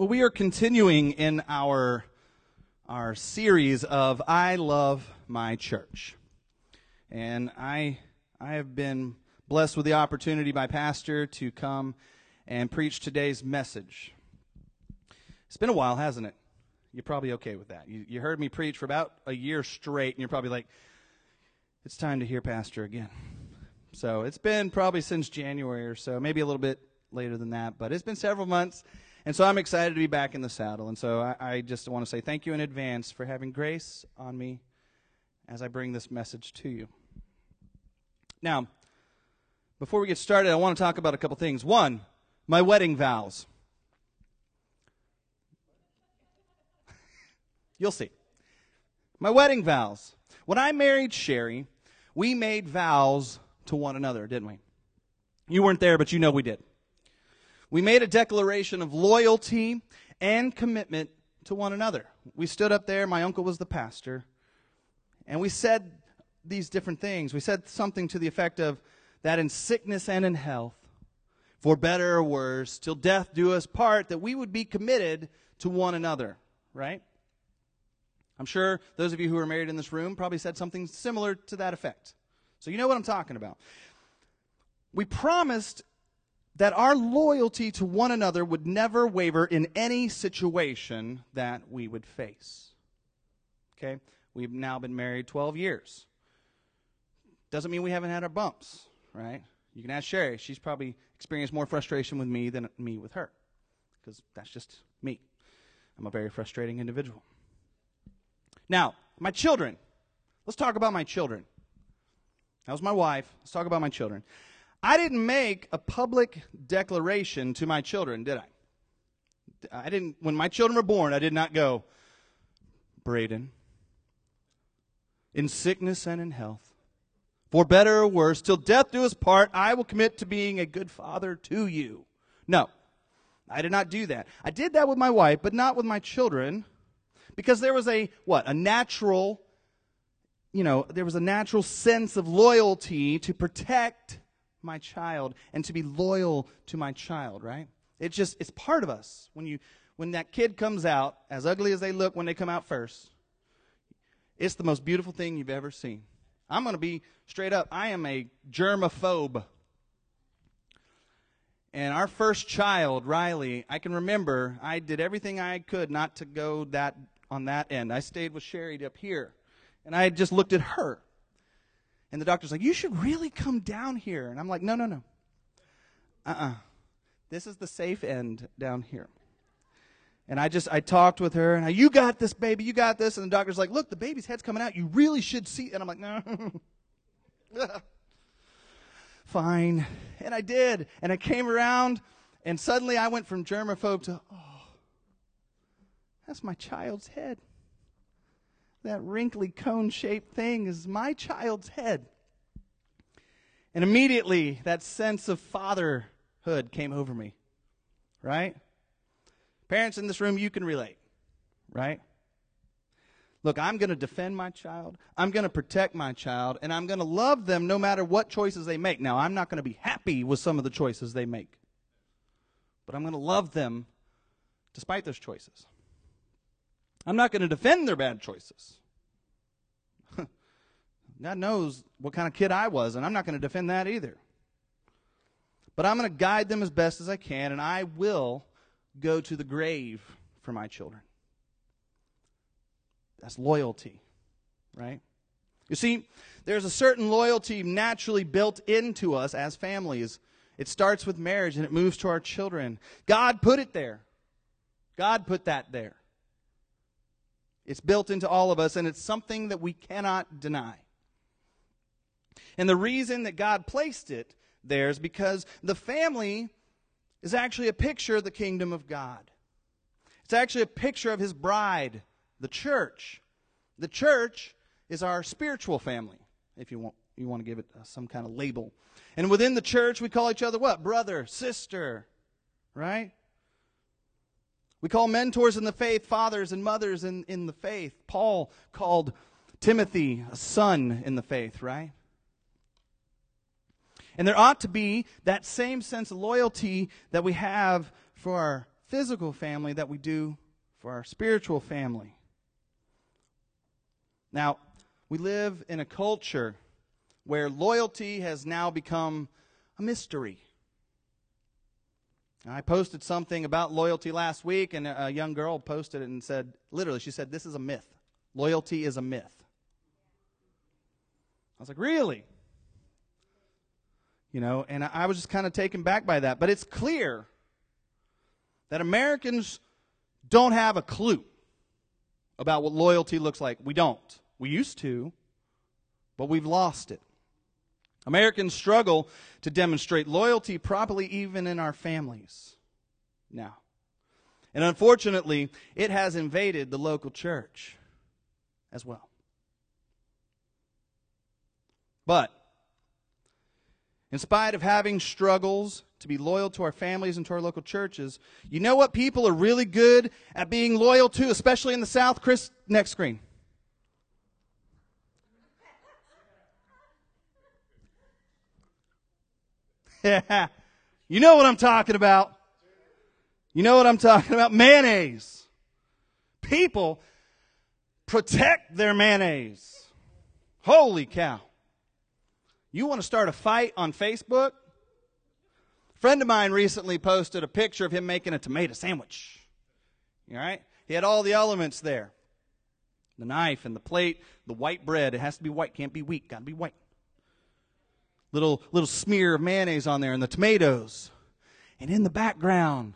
Well, we are continuing in our our series of I love my church. And I I have been blessed with the opportunity by pastor to come and preach today's message. It's been a while, hasn't it? You're probably okay with that. You, you heard me preach for about a year straight, and you're probably like, it's time to hear Pastor again. So it's been probably since January or so, maybe a little bit later than that, but it's been several months. And so I'm excited to be back in the saddle. And so I, I just want to say thank you in advance for having grace on me as I bring this message to you. Now, before we get started, I want to talk about a couple things. One, my wedding vows. You'll see. My wedding vows. When I married Sherry, we made vows to one another, didn't we? You weren't there, but you know we did. We made a declaration of loyalty and commitment to one another. We stood up there, my uncle was the pastor, and we said these different things. We said something to the effect of that in sickness and in health, for better or worse, till death do us part, that we would be committed to one another, right? I'm sure those of you who are married in this room probably said something similar to that effect. So you know what I'm talking about. We promised that our loyalty to one another would never waver in any situation that we would face. Okay? We've now been married 12 years. Doesn't mean we haven't had our bumps, right? You can ask Sherry. She's probably experienced more frustration with me than me with her because that's just me. I'm a very frustrating individual. Now, my children. Let's talk about my children. That was my wife. Let's talk about my children. I didn't make a public declaration to my children, did I? I didn't, when my children were born, I did not go, Braden, in sickness and in health, for better or worse, till death do us part, I will commit to being a good father to you. No, I did not do that. I did that with my wife, but not with my children, because there was a, what, a natural, you know, there was a natural sense of loyalty to protect my child and to be loyal to my child, right? It just it's part of us. When you when that kid comes out, as ugly as they look when they come out first, it's the most beautiful thing you've ever seen. I'm going to be straight up. I am a germaphobe. And our first child, Riley, I can remember I did everything I could not to go that on that end. I stayed with Sherry up here. And I just looked at her. And the doctor's like, You should really come down here. And I'm like, No, no, no. Uh uh-uh. uh This is the safe end down here. And I just, I talked with her, and I, you got this, baby, you got this. And the doctor's like, look, the baby's head's coming out. You really should see. And I'm like, no. Fine. And I did. And I came around, and suddenly I went from germaphobe to, oh, that's my child's head that wrinkly cone shaped thing is my child's head. And immediately that sense of fatherhood came over me. Right? Parents in this room, you can relate. Right? Look, I'm going to defend my child. I'm going to protect my child. And I'm going to love them no matter what choices they make. Now, I'm not going to be happy with some of the choices they make. But I'm going to love them despite those choices. I'm not going to defend their bad choices. God knows what kind of kid I was, and I'm not going to defend that either. But I'm going to guide them as best as I can, and I will go to the grave for my children. That's loyalty, right? You see, there's a certain loyalty naturally built into us as families. It starts with marriage and it moves to our children. God put it there. God put that there. It's built into all of us, and it's something that we cannot deny. And the reason that God placed it there is because the family is actually a picture of the kingdom of God. It's actually a picture of his bride, the church. The church is our spiritual family, if you want, you want to give it uh, some kind of label. And within the church, we call each other what? Brother, sister, right? We call mentors in the faith fathers and mothers in, in the faith. Paul called Timothy a son in the faith, right? And there ought to be that same sense of loyalty that we have for our physical family that we do for our spiritual family. Now, we live in a culture where loyalty has now become a mystery. I posted something about loyalty last week, and a young girl posted it and said, literally, she said, This is a myth. Loyalty is a myth. I was like, Really? You know, and I was just kind of taken back by that. But it's clear that Americans don't have a clue about what loyalty looks like. We don't. We used to, but we've lost it. Americans struggle to demonstrate loyalty properly even in our families now. And unfortunately, it has invaded the local church as well. But, in spite of having struggles to be loyal to our families and to our local churches, you know what people are really good at being loyal to, especially in the South? Chris, next screen. Yeah. You know what I'm talking about. You know what I'm talking about? Mayonnaise. People protect their mayonnaise. Holy cow. You want to start a fight on Facebook? A friend of mine recently posted a picture of him making a tomato sandwich. All right? He had all the elements there. The knife and the plate, the white bread. It has to be white, can't be weak, gotta be white little little smear of mayonnaise on there and the tomatoes. And in the background,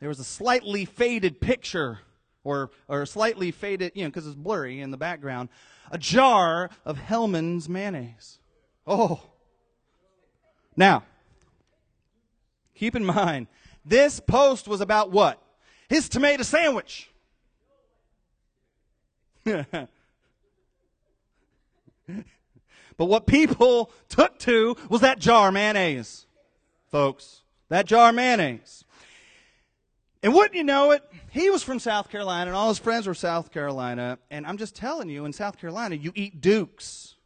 there was a slightly faded picture or or slightly faded, you know, because it's blurry in the background, a jar of Hellmann's mayonnaise. Oh. Now, keep in mind, this post was about what? His tomato sandwich. But what people took to was that jar mayonnaise, folks. That jar mayonnaise. And wouldn't you know it, he was from South Carolina and all his friends were South Carolina. And I'm just telling you, in South Carolina, you eat Duke's.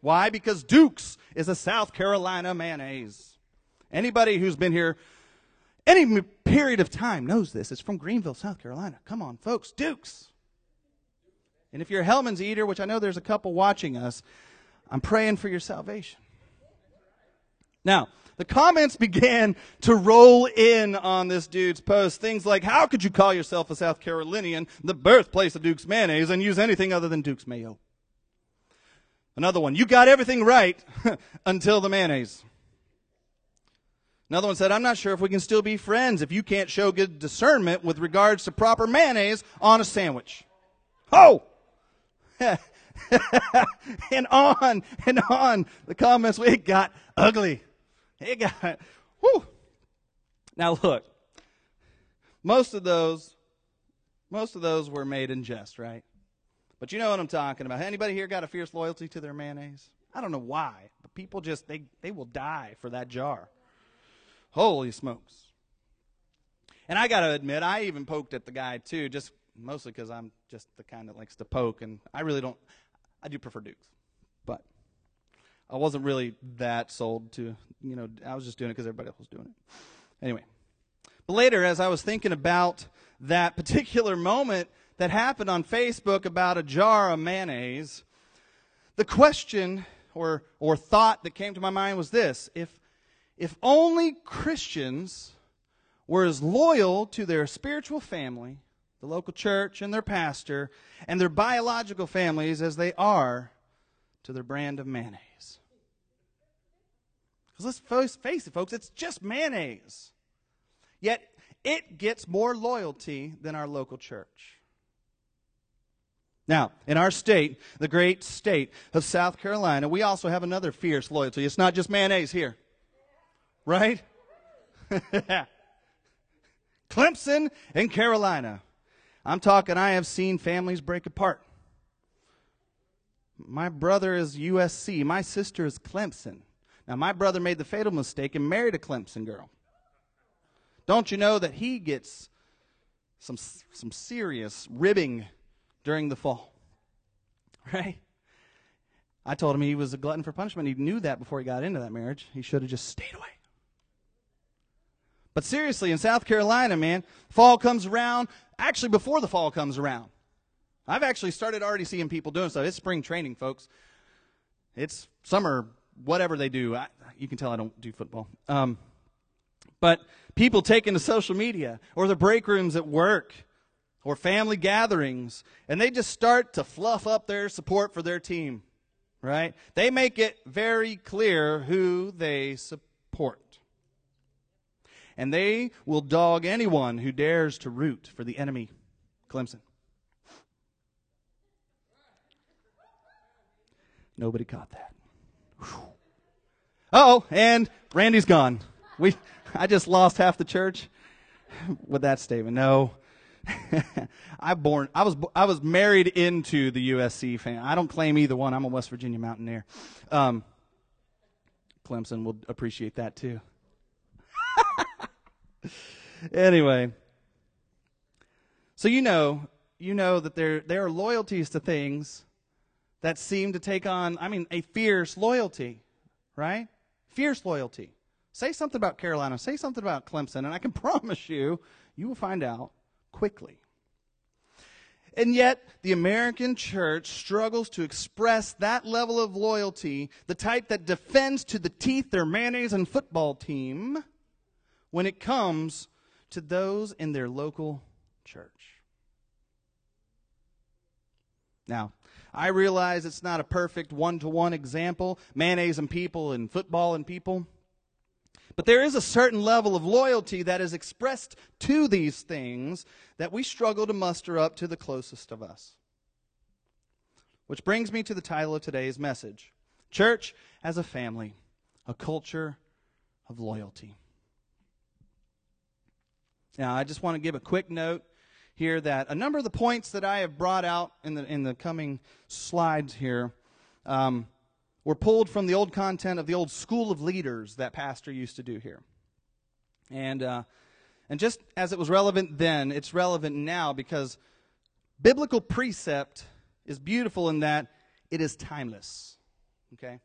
Why? Because Duke's is a South Carolina mayonnaise. Anybody who's been here any period of time knows this. It's from Greenville, South Carolina. Come on, folks, Duke's. And if you're a Hellmann's eater, which I know there's a couple watching us, I'm praying for your salvation. Now, the comments began to roll in on this dude's post. Things like, how could you call yourself a South Carolinian, the birthplace of Duke's mayonnaise, and use anything other than Duke's mayo? Another one, you got everything right until the mayonnaise. Another one said, I'm not sure if we can still be friends if you can't show good discernment with regards to proper mayonnaise on a sandwich. Oh! and on and on the comments. It got ugly. It got, whoo. Now look, most of those, most of those were made in jest, right? But you know what I'm talking about. Anybody here got a fierce loyalty to their mayonnaise? I don't know why, but people just they they will die for that jar. Holy smokes! And I got to admit, I even poked at the guy too, just mostly because I'm just the kind that likes to poke, and I really don't. I do prefer Duke's, but I wasn't really that sold to, you know, I was just doing it because everybody else was doing it. Anyway, but later, as I was thinking about that particular moment that happened on Facebook about a jar of mayonnaise, the question or, or thought that came to my mind was this. If, if only Christians were as loyal to their spiritual family the local church and their pastor and their biological families as they are to their brand of mayonnaise. Because let's face it, folks, it's just mayonnaise. Yet it gets more loyalty than our local church. Now, in our state, the great state of South Carolina, we also have another fierce loyalty. It's not just mayonnaise here, right? Clemson and Carolina. I'm talking, I have seen families break apart. My brother is USC. My sister is Clemson. Now, my brother made the fatal mistake and married a Clemson girl. Don't you know that he gets some, some serious ribbing during the fall? Right? I told him he was a glutton for punishment. He knew that before he got into that marriage. He should have just stayed away. But seriously, in South Carolina, man, fall comes around, actually before the fall comes around. I've actually started already seeing people doing stuff. It's spring training, folks. It's summer, whatever they do. I, you can tell I don't do football. Um, but people taking to social media or the break rooms at work or family gatherings, and they just start to fluff up their support for their team, right? They make it very clear who they support. And they will dog anyone who dares to root for the enemy, Clemson. Nobody caught that. Oh, and Randy's gone. We, I just lost half the church with that statement. No, I born. I was. I was married into the USC fan. I don't claim either one. I'm a West Virginia Mountaineer. Um, Clemson will appreciate that too. anyway, so you know, you know that there there are loyalties to things that seem to take on, I mean, a fierce loyalty, right? Fierce loyalty. Say something about Carolina, say something about Clemson, and I can promise you, you will find out quickly. And yet, the American church struggles to express that level of loyalty, the type that defends to the teeth their mayonnaise and football team, when it comes to those in their local church. Now, I realize it's not a perfect one to one example, mayonnaise and people and football and people. But there is a certain level of loyalty that is expressed to these things that we struggle to muster up to the closest of us. Which brings me to the title of today's message Church as a Family, a Culture of Loyalty. Now, I just want to give a quick note here that a number of the points that I have brought out in the, in the coming slides here um, were pulled from the old content of the old school of leaders that Pastor used to do here. And, uh, and just as it was relevant then, it's relevant now because biblical precept is beautiful in that it is timeless. Okay?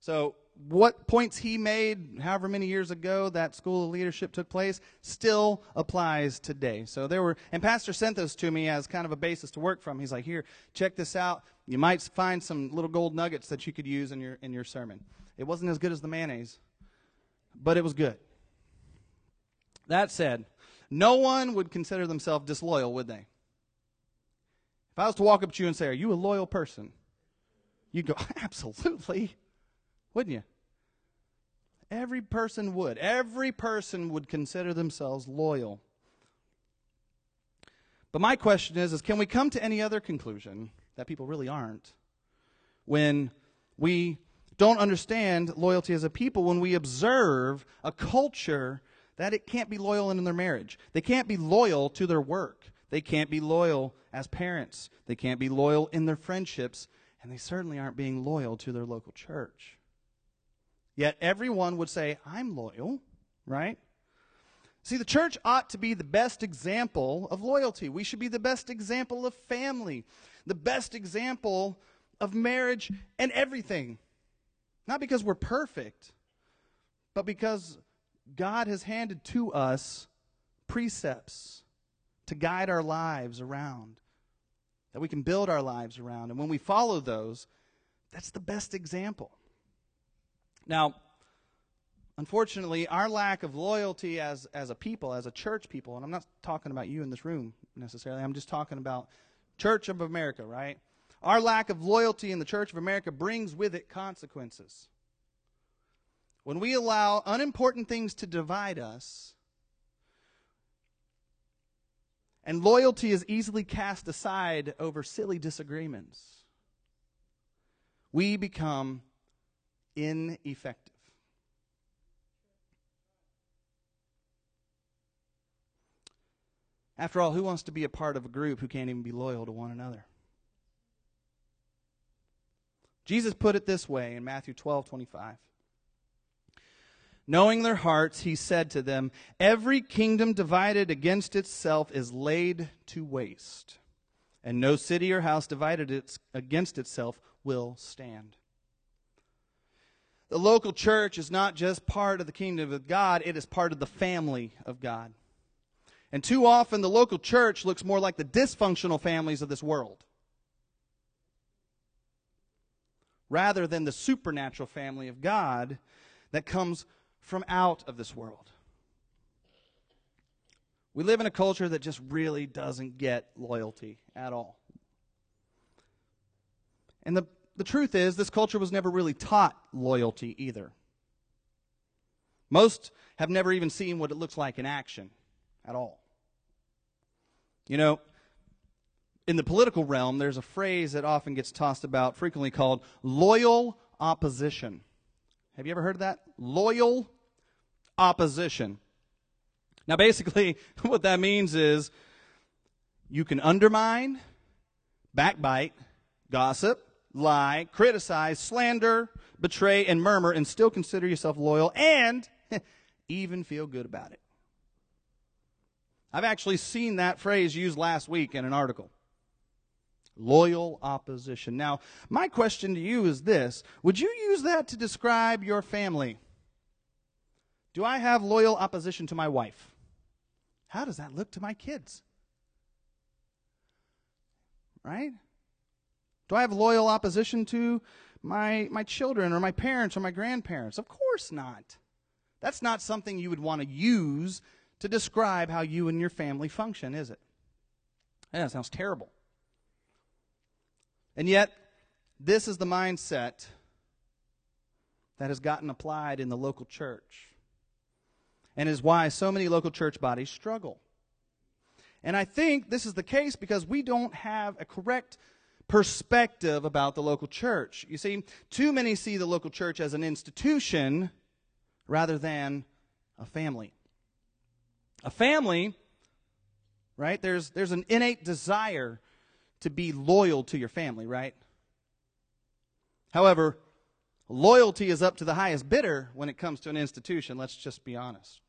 So what points he made however many years ago that school of leadership took place still applies today. So there were, and Pastor sent those to me as kind of a basis to work from. He's like, here, check this out. You might find some little gold nuggets that you could use in your, in your sermon. It wasn't as good as the mayonnaise, but it was good. That said, no one would consider themselves disloyal, would they? If I was to walk up to you and say, Are you a loyal person? You'd go, Absolutely wouldn't you? Every person would. Every person would consider themselves loyal. But my question is, is can we come to any other conclusion that people really aren't when we don't understand loyalty as a people, when we observe a culture that it can't be loyal in their marriage. They can't be loyal to their work. They can't be loyal as parents. They can't be loyal in their friendships. And they certainly aren't being loyal to their local church. Yet everyone would say, I'm loyal, right? See, the church ought to be the best example of loyalty. We should be the best example of family, the best example of marriage and everything. Not because we're perfect, but because God has handed to us precepts to guide our lives around, that we can build our lives around. And when we follow those, that's the best example. Now, unfortunately, our lack of loyalty as, as a people, as a church people, and I'm not talking about you in this room necessarily, I'm just talking about Church of America, right? Our lack of loyalty in the Church of America brings with it consequences. When we allow unimportant things to divide us, and loyalty is easily cast aside over silly disagreements, we become ineffective. After all, who wants to be a part of a group who can't even be loyal to one another? Jesus put it this way in Matthew 12 25. Knowing their hearts, he said to them, Every kingdom divided against itself is laid to waste, and no city or house divided against itself will stand. The local church is not just part of the kingdom of God, it is part of the family of God. And too often, the local church looks more like the dysfunctional families of this world rather than the supernatural family of God that comes from out of this world. We live in a culture that just really doesn't get loyalty at all. And the, the truth is, this culture was never really taught loyalty either. Most have never even seen what it looks like in action at all. You know, in the political realm, there's a phrase that often gets tossed about, frequently called loyal opposition. Have you ever heard of that? Loyal opposition. Now, basically, what that means is you can undermine, backbite, gossip, lie, criticize, slander, betray, and murmur, and still consider yourself loyal and even feel good about it. I've actually seen that phrase used last week in an article. Loyal opposition. Now, my question to you is this Would you use that to describe your family? Do I have loyal opposition to my wife? How does that look to my kids? Right? Do I have loyal opposition to my, my children or my parents or my grandparents? Of course not. That's not something you would want to use to describe how you and your family function, is it? Yeah, that sounds terrible. And yet, this is the mindset that has gotten applied in the local church and is why so many local church bodies struggle. And I think this is the case because we don't have a correct perspective about the local church. You see, too many see the local church as an institution rather than a family. A family, right? There's, there's an innate desire to be loyal to your family, right? However, loyalty is up to the highest bidder when it comes to an institution. Let's just be honest.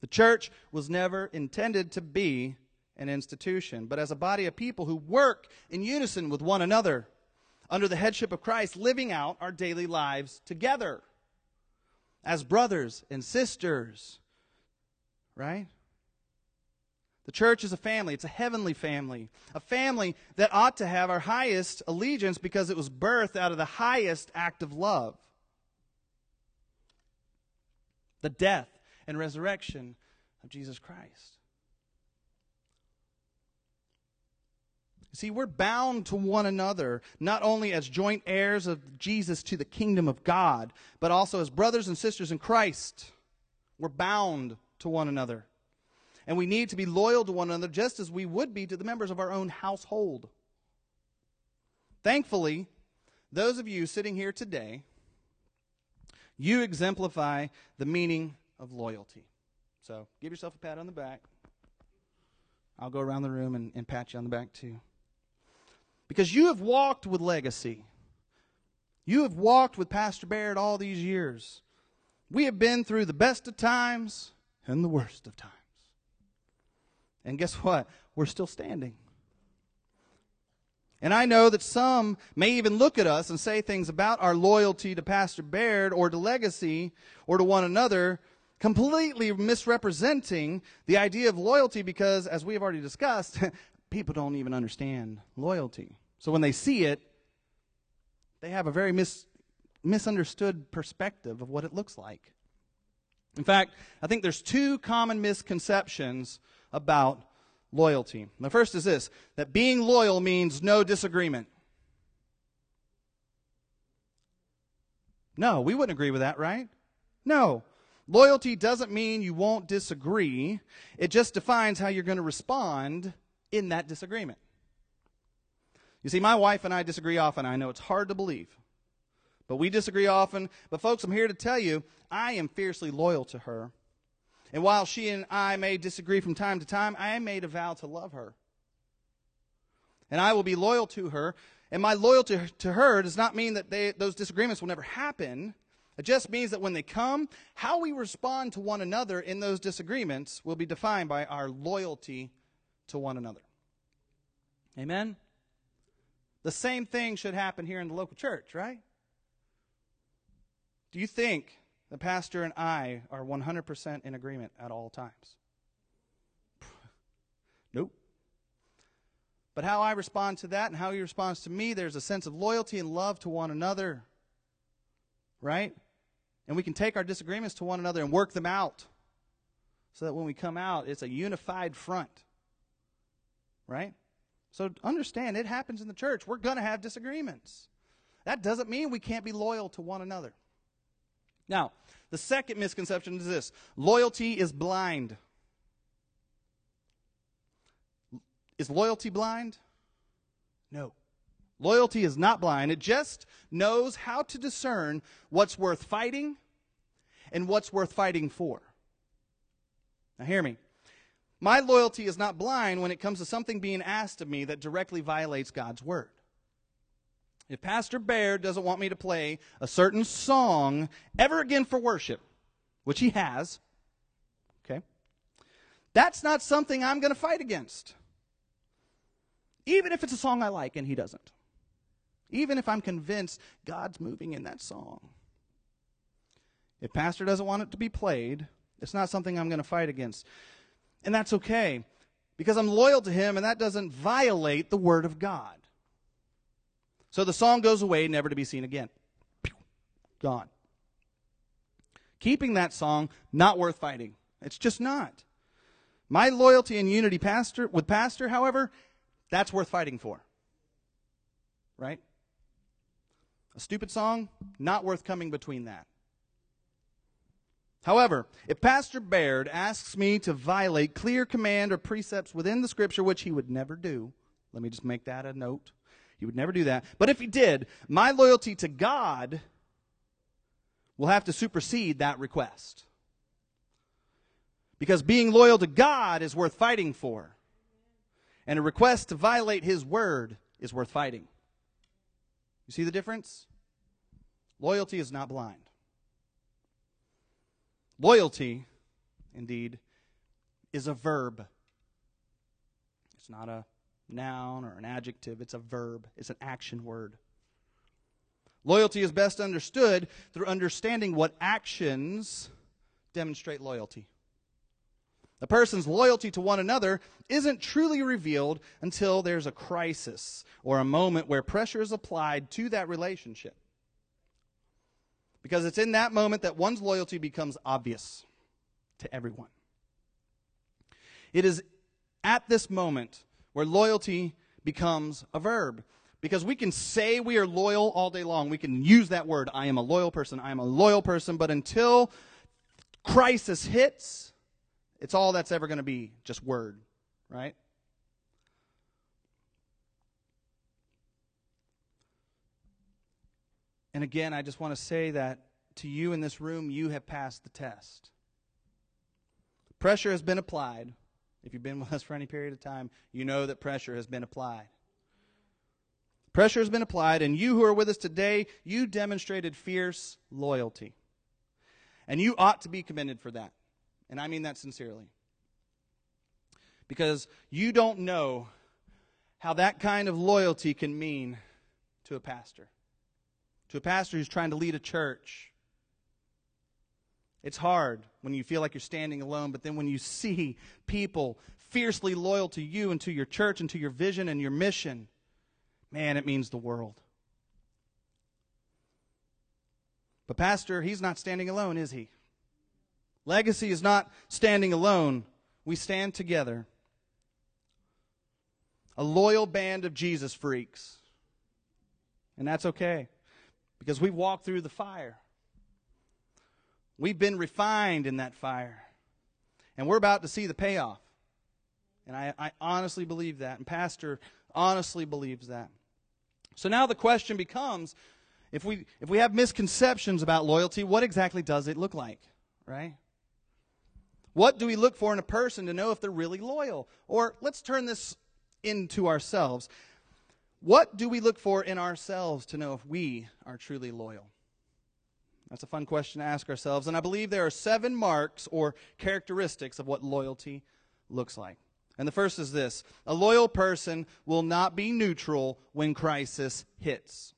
The church was never intended to be an institution, but as a body of people who work in unison with one another under the headship of Christ, living out our daily lives together as brothers and sisters, right? The church is a family. It's a heavenly family. A family that ought to have our highest allegiance because it was birthed out of the highest act of love the death and resurrection of Jesus Christ. See, we're bound to one another, not only as joint heirs of Jesus to the kingdom of God, but also as brothers and sisters in Christ. We're bound to one another. And we need to be loyal to one another just as we would be to the members of our own household. Thankfully, those of you sitting here today, you exemplify the meaning of loyalty. So give yourself a pat on the back. I'll go around the room and, and pat you on the back too. Because you have walked with legacy. You have walked with Pastor Baird all these years. We have been through the best of times and the worst of times. And guess what? We're still standing. And I know that some may even look at us and say things about our loyalty to Pastor Baird or to legacy or to one another, completely misrepresenting the idea of loyalty because, as we have already discussed, people don't even understand loyalty. So when they see it, they have a very mis- misunderstood perspective of what it looks like. In fact, I think there's two common misconceptions about loyalty. The first is this that being loyal means no disagreement. No, we wouldn't agree with that, right? No. Loyalty doesn't mean you won't disagree, it just defines how you're going to respond in that disagreement. You see, my wife and I disagree often. I know it's hard to believe, but we disagree often. But, folks, I'm here to tell you I am fiercely loyal to her. And while she and I may disagree from time to time, I made a vow to love her. And I will be loyal to her. And my loyalty to her does not mean that they, those disagreements will never happen. It just means that when they come, how we respond to one another in those disagreements will be defined by our loyalty to one another. Amen? The same thing should happen here in the local church, right? Do you think the pastor and I are 100% in agreement at all times? nope. But how I respond to that and how he responds to me, there's a sense of loyalty and love to one another. Right? And we can take our disagreements to one another and work them out so that when we come out, it's a unified front. Right? So understand, it happens in the church. We're going to have disagreements. That doesn't mean we can't be loyal to one another. Now, the second misconception is this loyalty is blind. Is loyalty blind? No. Loyalty is not blind. It just knows how to discern what's worth fighting and what's worth fighting for. Now, hear me. My loyalty is not blind when it comes to something being asked of me that directly violates God's word. If Pastor Baird doesn't want me to play a certain song ever again for worship, which he has, okay, that's not something I'm going to fight against. Even if it's a song I like and he doesn't. Even if I'm convinced God's moving in that song. If Pastor doesn't want it to be played, it's not something I'm going to fight against. And that's okay because I'm loyal to him and that doesn't violate the word of God. So the song goes away, never to be seen again. Gone. Keeping that song, not worth fighting. It's just not. My loyalty and unity pastor with pastor, however, that's worth fighting for. Right? A stupid song, not worth coming between that. However, if Pastor Baird asks me to violate clear command or precepts within the scripture, which he would never do, let me just make that a note. He would never do that. But if he did, my loyalty to God will have to supersede that request. Because being loyal to God is worth fighting for. And a request to violate his word is worth fighting. You see the difference? Loyalty is not blind. Loyalty, indeed, is a verb. It's not a noun or an adjective, it's a verb, it's an action word. Loyalty is best understood through understanding what actions demonstrate loyalty. A person's loyalty to one another isn't truly revealed until there's a crisis or a moment where pressure is applied to that relationship. Because it's in that moment that one's loyalty becomes obvious to everyone. It is at this moment where loyalty becomes a verb. Because we can say we are loyal all day long. We can use that word, I am a loyal person, I am a loyal person, but until crisis hits, it's all that's ever going to be just word, right? And again, I just want to say that to you in this room, you have passed the test. Pressure has been applied. If you've been with us for any period of time, you know that pressure has been applied. Pressure has been applied, and you who are with us today, you demonstrated fierce loyalty. And you ought to be commended for that. And I mean that sincerely. Because you don't know how that kind of loyalty can mean to a pastor to a pastor who's trying to lead a church. It's hard when you feel like you're standing alone, but then when you see people fiercely loyal to you and to your church and to your vision and your mission, man, it means the world. But, Pastor, he's not standing alone, is he? Legacy is not standing alone. We stand together. A loyal band of Jesus freaks. And that's okay because we've walked through the fire. We've been refined in that fire. And we're about to see the payoff. And I, I, honestly believe that. And Pastor honestly believes that. So now the question becomes if we, if we have misconceptions about loyalty, what exactly does it look like? Right? What do we look for in a person to know if they're really loyal? Or let's turn this into ourselves. What do we look for in ourselves to know if we are truly loyal? That's a fun question to ask ourselves. And I believe there are seven marks or characteristics of what loyalty looks like. And the first is this a loyal person will not be neutral when crisis hits.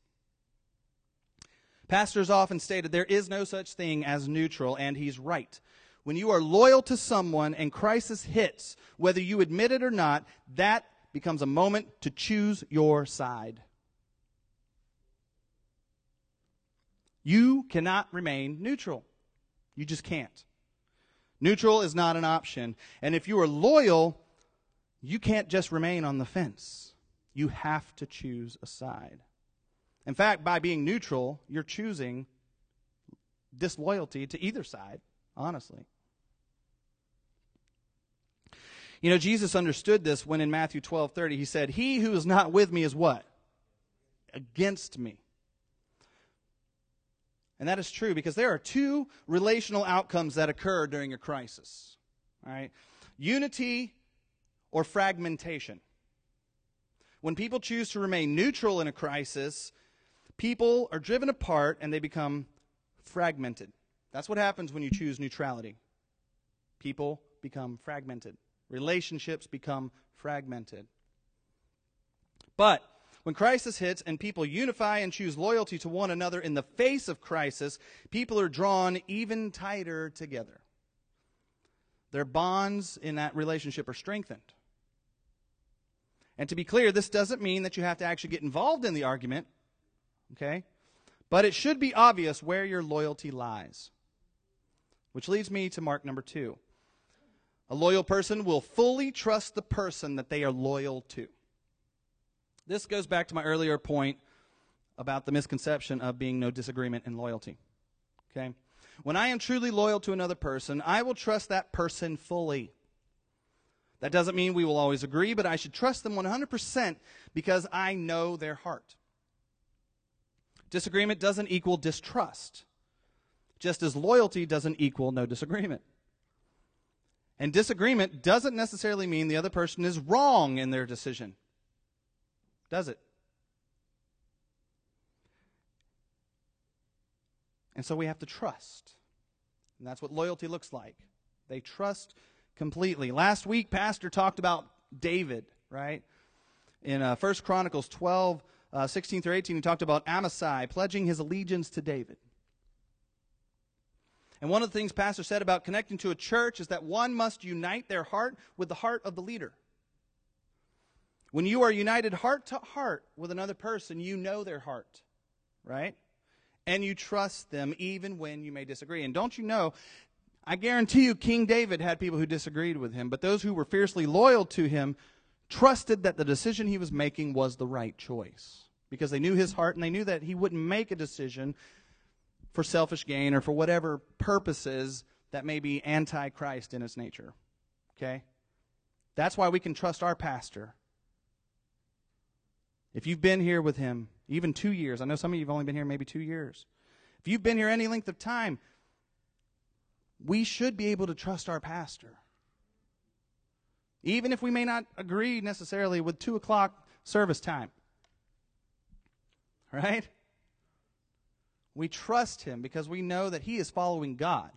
Pastors often stated there is no such thing as neutral, and he's right. When you are loyal to someone and crisis hits, whether you admit it or not, that becomes a moment to choose your side. You cannot remain neutral. You just can't. Neutral is not an option. And if you are loyal, you can't just remain on the fence. You have to choose a side. In fact, by being neutral, you're choosing disloyalty to either side, honestly. You know, Jesus understood this when in Matthew 12 30, he said, He who is not with me is what? Against me. And that is true because there are two relational outcomes that occur during a crisis. All right? Unity or fragmentation. When people choose to remain neutral in a crisis, people are driven apart and they become fragmented. That's what happens when you choose neutrality. People become fragmented. Relationships become fragmented. But when crisis hits and people unify and choose loyalty to one another in the face of crisis, people are drawn even tighter together. Their bonds in that relationship are strengthened. And to be clear, this doesn't mean that you have to actually get involved in the argument, okay? But it should be obvious where your loyalty lies. Which leads me to mark number two. A loyal person will fully trust the person that they are loyal to. This goes back to my earlier point about the misconception of being no disagreement in loyalty. Okay? When I am truly loyal to another person, I will trust that person fully. That doesn't mean we will always agree, but I should trust them 100% because I know their heart. Disagreement doesn't equal distrust, just as loyalty doesn't equal no disagreement. And disagreement doesn't necessarily mean the other person is wrong in their decision. Does it? And so we have to trust. And that's what loyalty looks like. They trust completely. Last week, Pastor talked about David, right? In uh, 1 Chronicles 12, uh, 16 through 18, he talked about Amasai pledging his allegiance to David. And one of the things Pastor said about connecting to a church is that one must unite their heart with the heart of the leader. When you are united heart to heart with another person, you know their heart, right? And you trust them even when you may disagree. And don't you know, I guarantee you, King David had people who disagreed with him, but those who were fiercely loyal to him trusted that the decision he was making was the right choice because they knew his heart and they knew that he wouldn't make a decision for selfish gain or for whatever purposes that may be anti Christ in its nature. Okay? That's why we can trust our pastor. If you've been here with him even two years, I know some of you have only been here maybe two years. If you've been here any length of time, we should be able to trust our pastor. Even if we may not agree necessarily with two o'clock service time. Right? We trust him because we know that he is following God.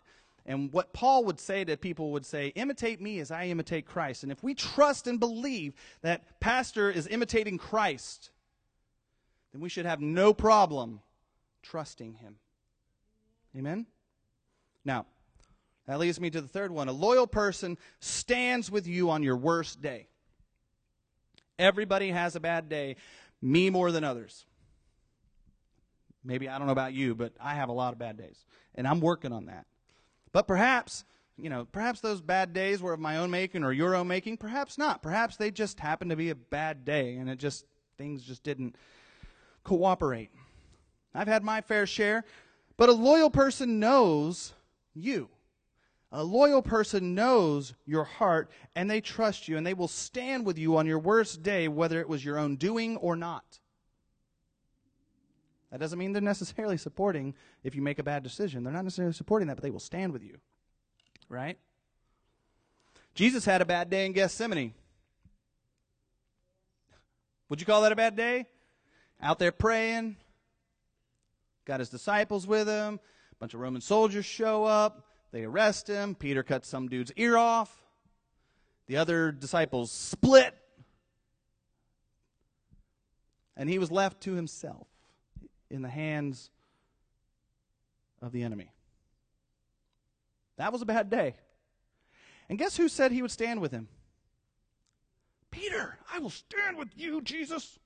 And what Paul would say to people would say, imitate me as I imitate Christ. And if we trust and believe that pastor is imitating Christ, then we should have no problem trusting him. Amen? Now, that leads me to the third one. A loyal person stands with you on your worst day. Everybody has a bad day, me more than others. Maybe I don't know about you, but I have a lot of bad days, and I'm working on that. But perhaps, you know, perhaps those bad days were of my own making or your own making. Perhaps not. Perhaps they just happened to be a bad day, and it just things just didn't cooperate. I've had my fair share, but a loyal person knows you. A loyal person knows your heart and they trust you and they will stand with you on your worst day, whether it was your own doing or not. That doesn't mean they're necessarily supporting if you make a bad decision. They're not necessarily supporting that, but they will stand with you. Right? Jesus had a bad day in Gethsemane. Would you call that a bad day? Out there praying, got his disciples with him, a bunch of Roman soldiers show up, they arrest him, Peter cuts some dude's ear off, the other disciples split, and he was left to himself in the hands of the enemy. That was a bad day. And guess who said he would stand with him? Peter, I will stand with you, Jesus.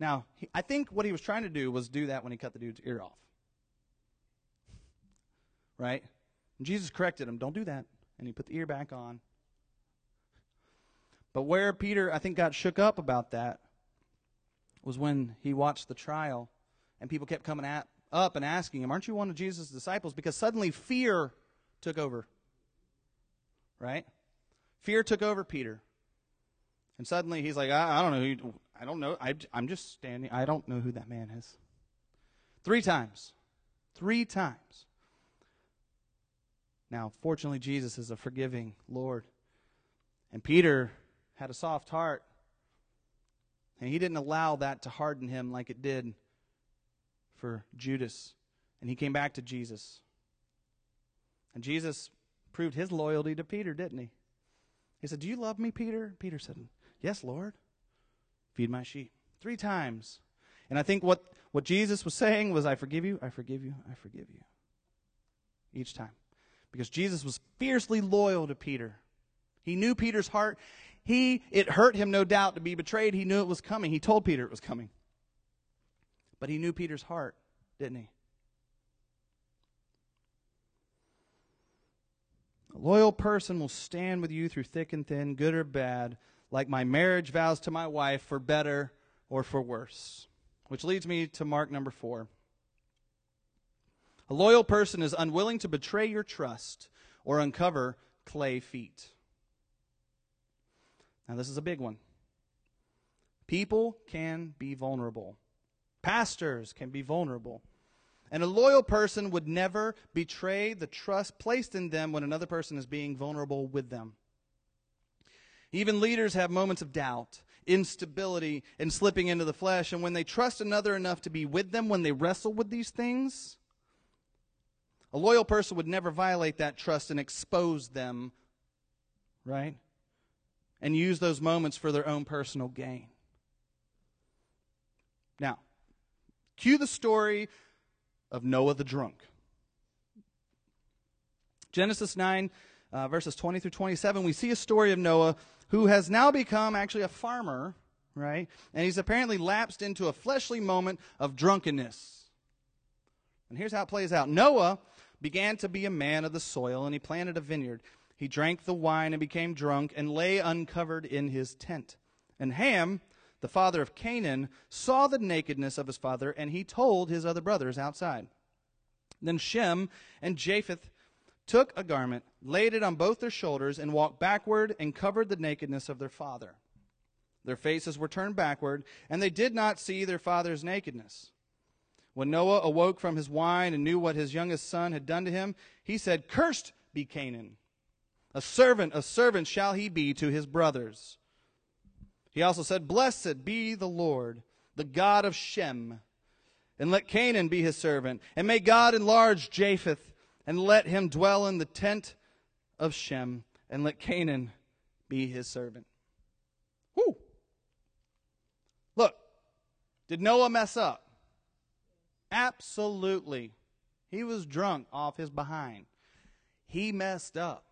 Now, he, I think what he was trying to do was do that when he cut the dude's ear off. Right? And Jesus corrected him, don't do that. And he put the ear back on. But where Peter, I think, got shook up about that was when he watched the trial and people kept coming at, up and asking him, Aren't you one of Jesus' disciples? Because suddenly fear took over. Right? Fear took over Peter. And suddenly he's like, I, I don't know. Who, I don't know. I, I'm just standing. I don't know who that man is. Three times. Three times. Now, fortunately, Jesus is a forgiving Lord. And Peter had a soft heart. And he didn't allow that to harden him like it did for Judas. And he came back to Jesus. And Jesus proved his loyalty to Peter, didn't he? He said, Do you love me, Peter? Peter said, Yes, Lord. Feed my sheep. Three times. And I think what, what Jesus was saying was, I forgive you, I forgive you, I forgive you. Each time. Because Jesus was fiercely loyal to Peter. He knew Peter's heart. He, it hurt him, no doubt, to be betrayed. He knew it was coming. He told Peter it was coming. But he knew Peter's heart, didn't he? A loyal person will stand with you through thick and thin, good or bad, like my marriage vows to my wife, for better or for worse. Which leads me to mark number four. A loyal person is unwilling to betray your trust or uncover clay feet. Now, this is a big one. People can be vulnerable, pastors can be vulnerable. And a loyal person would never betray the trust placed in them when another person is being vulnerable with them. Even leaders have moments of doubt, instability, and slipping into the flesh. And when they trust another enough to be with them when they wrestle with these things, a loyal person would never violate that trust and expose them, right? And use those moments for their own personal gain. Now, cue the story of Noah the drunk. Genesis 9, uh, verses 20 through 27, we see a story of Noah who has now become actually a farmer, right? And he's apparently lapsed into a fleshly moment of drunkenness. And here's how it plays out Noah began to be a man of the soil, and he planted a vineyard. He drank the wine and became drunk and lay uncovered in his tent. And Ham, the father of Canaan, saw the nakedness of his father, and he told his other brothers outside. Then Shem and Japheth took a garment, laid it on both their shoulders, and walked backward and covered the nakedness of their father. Their faces were turned backward, and they did not see their father's nakedness. When Noah awoke from his wine and knew what his youngest son had done to him, he said, Cursed be Canaan. A servant a servant shall he be to his brothers. He also said, Blessed be the Lord, the God of Shem, and let Canaan be his servant. And may God enlarge Japheth, and let him dwell in the tent of Shem, and let Canaan be his servant. Whoo! Look, did Noah mess up? Absolutely. He was drunk off his behind. He messed up.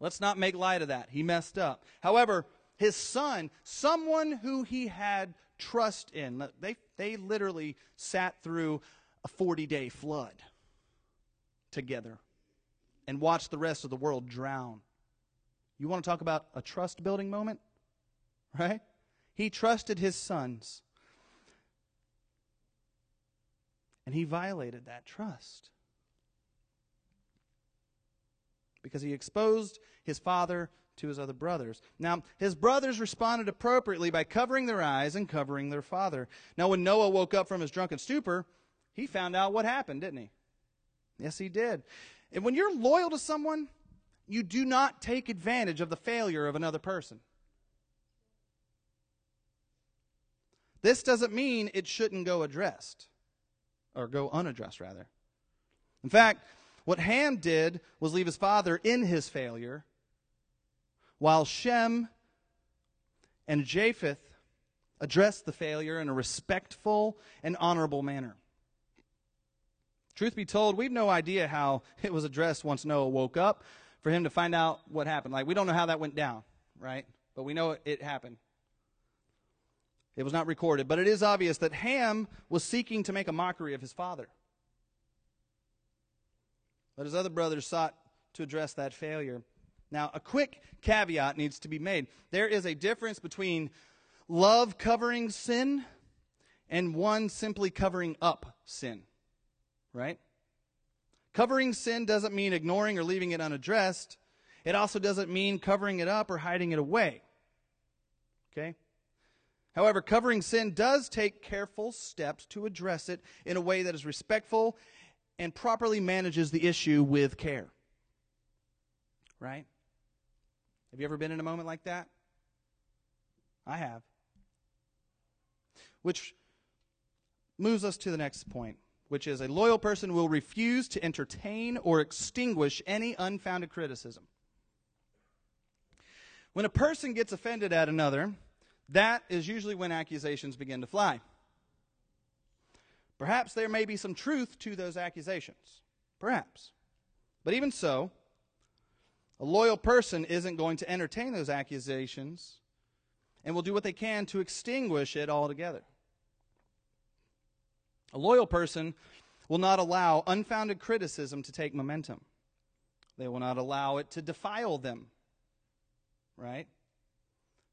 Let's not make light of that. He messed up. However, his son, someone who he had trust in. They, they literally sat through a 40 day flood together and watched the rest of the world drown. You want to talk about a trust building moment? Right? He trusted his sons. And he violated that trust because he exposed his father to his other brothers. Now, his brothers responded appropriately by covering their eyes and covering their father. Now, when Noah woke up from his drunken stupor, he found out what happened, didn't he? Yes, he did. And when you're loyal to someone, you do not take advantage of the failure of another person. This doesn't mean it shouldn't go addressed, or go unaddressed, rather. In fact, what Ham did was leave his father in his failure while Shem and Japheth addressed the failure in a respectful and honorable manner. Truth be told, we've no idea how it was addressed once Noah woke up for him to find out what happened. Like, we don't know how that went down, right? But we know it happened. It was not recorded. But it is obvious that Ham was seeking to make a mockery of his father. But his other brothers sought to address that failure. Now, a quick caveat needs to be made. There is a difference between love covering sin and one simply covering up sin right? Covering sin doesn't mean ignoring or leaving it unaddressed. It also doesn't mean covering it up or hiding it away. Okay? However, covering sin does take careful steps to address it in a way that is respectful and properly manages the issue with care. Right? Have you ever been in a moment like that? I have. Which moves us to the next point which is a loyal person will refuse to entertain or extinguish any unfounded criticism. When a person gets offended at another, that is usually when accusations begin to fly. Perhaps there may be some truth to those accusations. Perhaps. But even so, a loyal person isn't going to entertain those accusations and will do what they can to extinguish it altogether. A loyal person will not allow unfounded criticism to take momentum. They will not allow it to defile them. Right?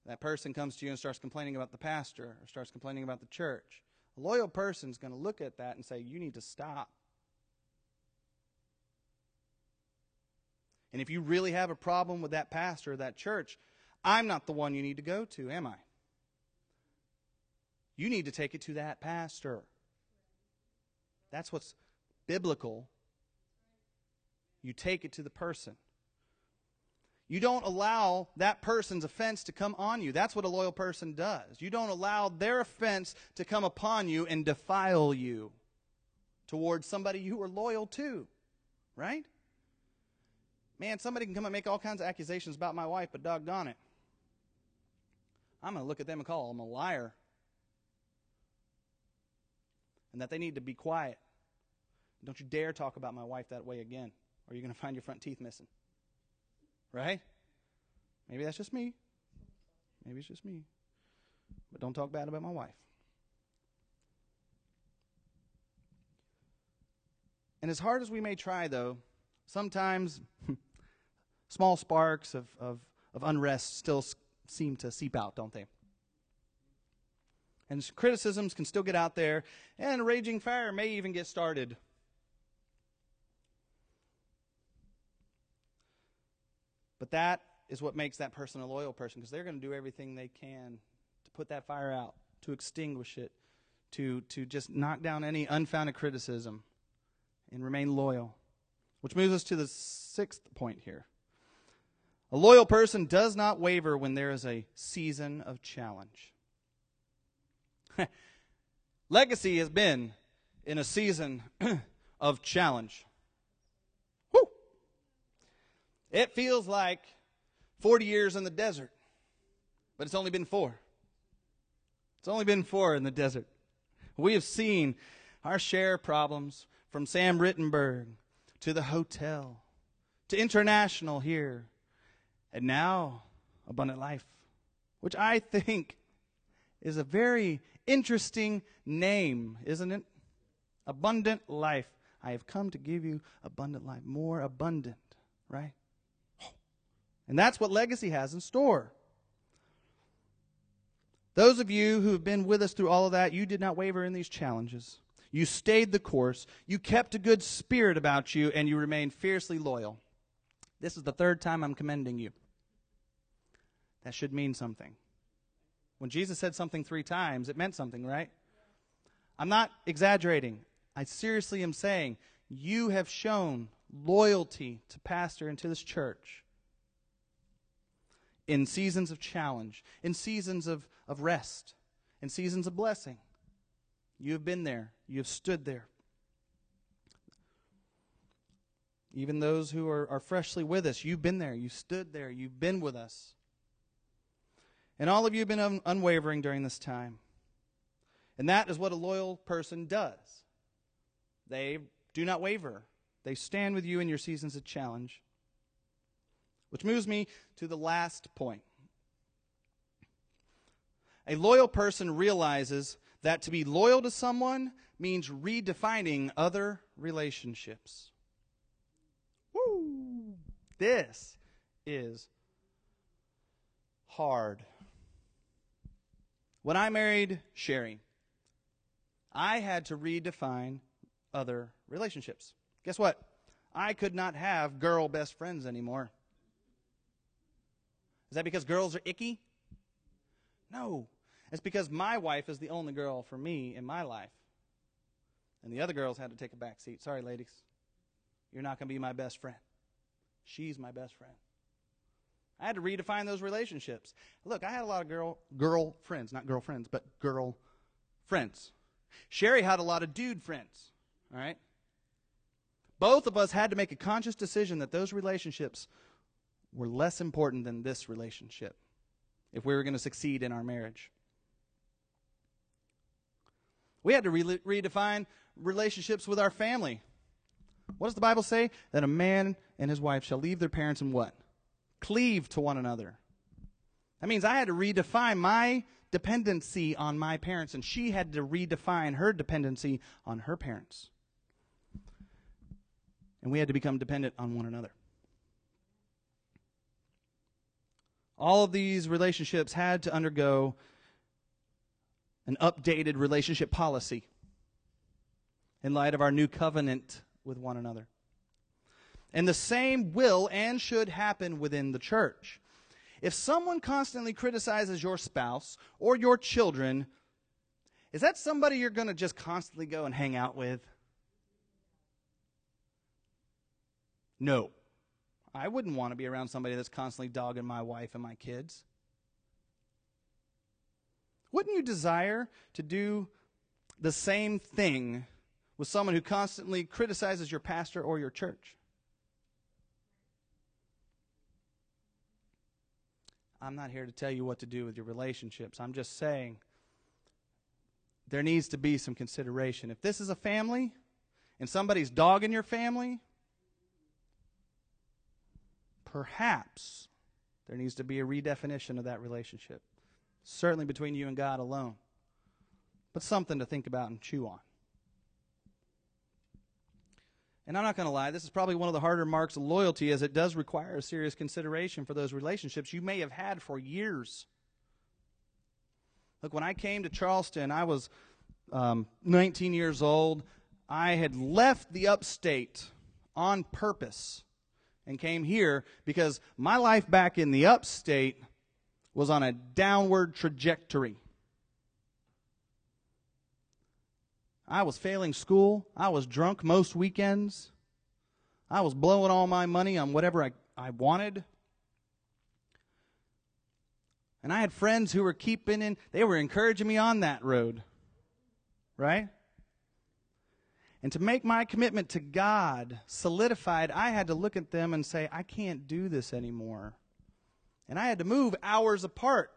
That person comes to you and starts complaining about the pastor or starts complaining about the church. A loyal person is going to look at that and say, You need to stop. And if you really have a problem with that pastor or that church, I'm not the one you need to go to, am I? You need to take it to that pastor. That's what's biblical. You take it to the person. You don't allow that person's offense to come on you. That's what a loyal person does. You don't allow their offense to come upon you and defile you towards somebody you are loyal to. Right? Man, somebody can come and make all kinds of accusations about my wife, but doggone it. I'm going to look at them and call them a liar. And that they need to be quiet. Don't you dare talk about my wife that way again, or you're going to find your front teeth missing. Right? Maybe that's just me. Maybe it's just me. But don't talk bad about my wife. And as hard as we may try, though, sometimes small sparks of, of, of unrest still seem to seep out, don't they? And criticisms can still get out there, and a raging fire may even get started But that is what makes that person a loyal person because they're going to do everything they can to put that fire out, to extinguish it, to, to just knock down any unfounded criticism and remain loyal. Which moves us to the sixth point here. A loyal person does not waver when there is a season of challenge. Legacy has been in a season of challenge. It feels like 40 years in the desert, but it's only been four. It's only been four in the desert. We have seen our share of problems from Sam Rittenberg to the hotel to international here, and now Abundant Life, which I think is a very interesting name, isn't it? Abundant Life. I have come to give you abundant life, more abundant, right? And that's what legacy has in store. Those of you who have been with us through all of that, you did not waver in these challenges. You stayed the course. You kept a good spirit about you, and you remained fiercely loyal. This is the third time I'm commending you. That should mean something. When Jesus said something three times, it meant something, right? I'm not exaggerating. I seriously am saying you have shown loyalty to pastor and to this church in seasons of challenge, in seasons of, of rest, in seasons of blessing. You have been there, you have stood there. Even those who are, are freshly with us, you've been there, you stood there, you've been with us. And all of you have been un- unwavering during this time. And that is what a loyal person does. They do not waver. They stand with you in your seasons of challenge. Which moves me to the last point. A loyal person realizes that to be loyal to someone means redefining other relationships. Woo! This is hard. When I married Sherry, I had to redefine other relationships. Guess what? I could not have girl best friends anymore. Is that because girls are icky? No. It's because my wife is the only girl for me in my life. And the other girls had to take a back seat. Sorry, ladies. You're not going to be my best friend. She's my best friend. I had to redefine those relationships. Look, I had a lot of girl girl friends, not girlfriends, but girl friends. Sherry had a lot of dude friends. All right? Both of us had to make a conscious decision that those relationships were less important than this relationship if we were going to succeed in our marriage. We had to re- redefine relationships with our family. What does the Bible say? That a man and his wife shall leave their parents and what? Cleave to one another. That means I had to redefine my dependency on my parents, and she had to redefine her dependency on her parents. And we had to become dependent on one another. All of these relationships had to undergo an updated relationship policy in light of our new covenant with one another. And the same will and should happen within the church. If someone constantly criticizes your spouse or your children, is that somebody you're going to just constantly go and hang out with? No. I wouldn't want to be around somebody that's constantly dogging my wife and my kids. Wouldn't you desire to do the same thing with someone who constantly criticizes your pastor or your church? I'm not here to tell you what to do with your relationships. I'm just saying there needs to be some consideration. If this is a family and somebody's dogging your family, perhaps there needs to be a redefinition of that relationship certainly between you and God alone, but something to think about and chew on. And I'm not going to lie, this is probably one of the harder marks of loyalty as it does require a serious consideration for those relationships you may have had for years. Look, when I came to Charleston, I was um, 19 years old. I had left the upstate on purpose and came here because my life back in the upstate was on a downward trajectory. I was failing school. I was drunk most weekends. I was blowing all my money on whatever I, I wanted. And I had friends who were keeping in, they were encouraging me on that road. Right? And to make my commitment to God solidified, I had to look at them and say, I can't do this anymore. And I had to move hours apart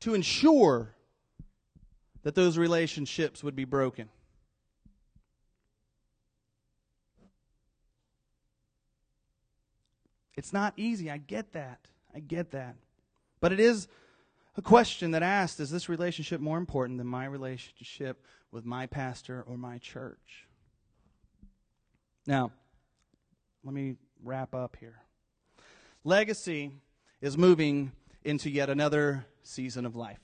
to ensure that those relationships would be broken. It's not easy. I get that. I get that. But it is a question that asks Is this relationship more important than my relationship with my pastor or my church? Now, let me wrap up here. Legacy is moving into yet another season of life.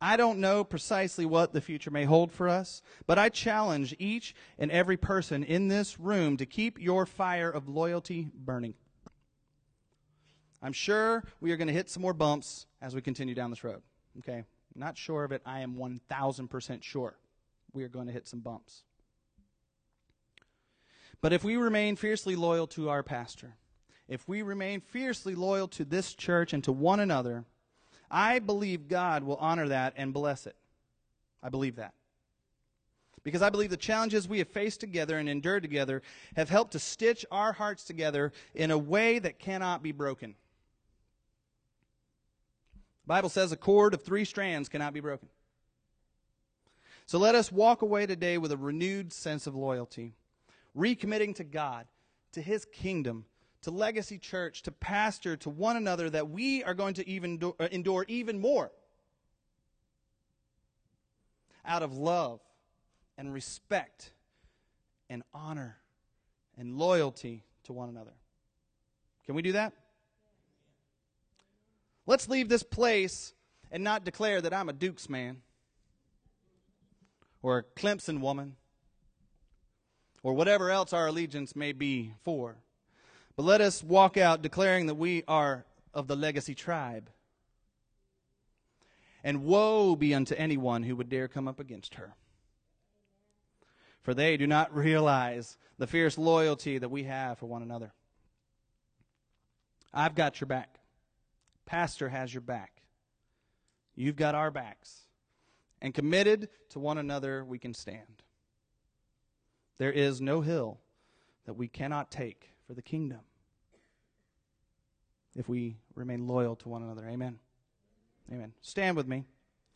I don't know precisely what the future may hold for us, but I challenge each and every person in this room to keep your fire of loyalty burning. I'm sure we are going to hit some more bumps as we continue down this road. Okay? Not sure of it. I am 1000% sure we are going to hit some bumps. But if we remain fiercely loyal to our pastor, if we remain fiercely loyal to this church and to one another, I believe God will honor that and bless it. I believe that. Because I believe the challenges we have faced together and endured together have helped to stitch our hearts together in a way that cannot be broken. The Bible says a cord of three strands cannot be broken. So let us walk away today with a renewed sense of loyalty recommitting to God, to His kingdom, to Legacy Church, to pastor, to one another, that we are going to even do, uh, endure even more out of love and respect and honor and loyalty to one another. Can we do that? Let's leave this place and not declare that I'm a Duke's man or a Clemson woman or whatever else our allegiance may be for. But let us walk out declaring that we are of the legacy tribe. And woe be unto anyone who would dare come up against her. For they do not realize the fierce loyalty that we have for one another. I've got your back. Pastor has your back. You've got our backs. And committed to one another, we can stand. There is no hill that we cannot take for the kingdom if we remain loyal to one another. Amen. Amen. Stand with me.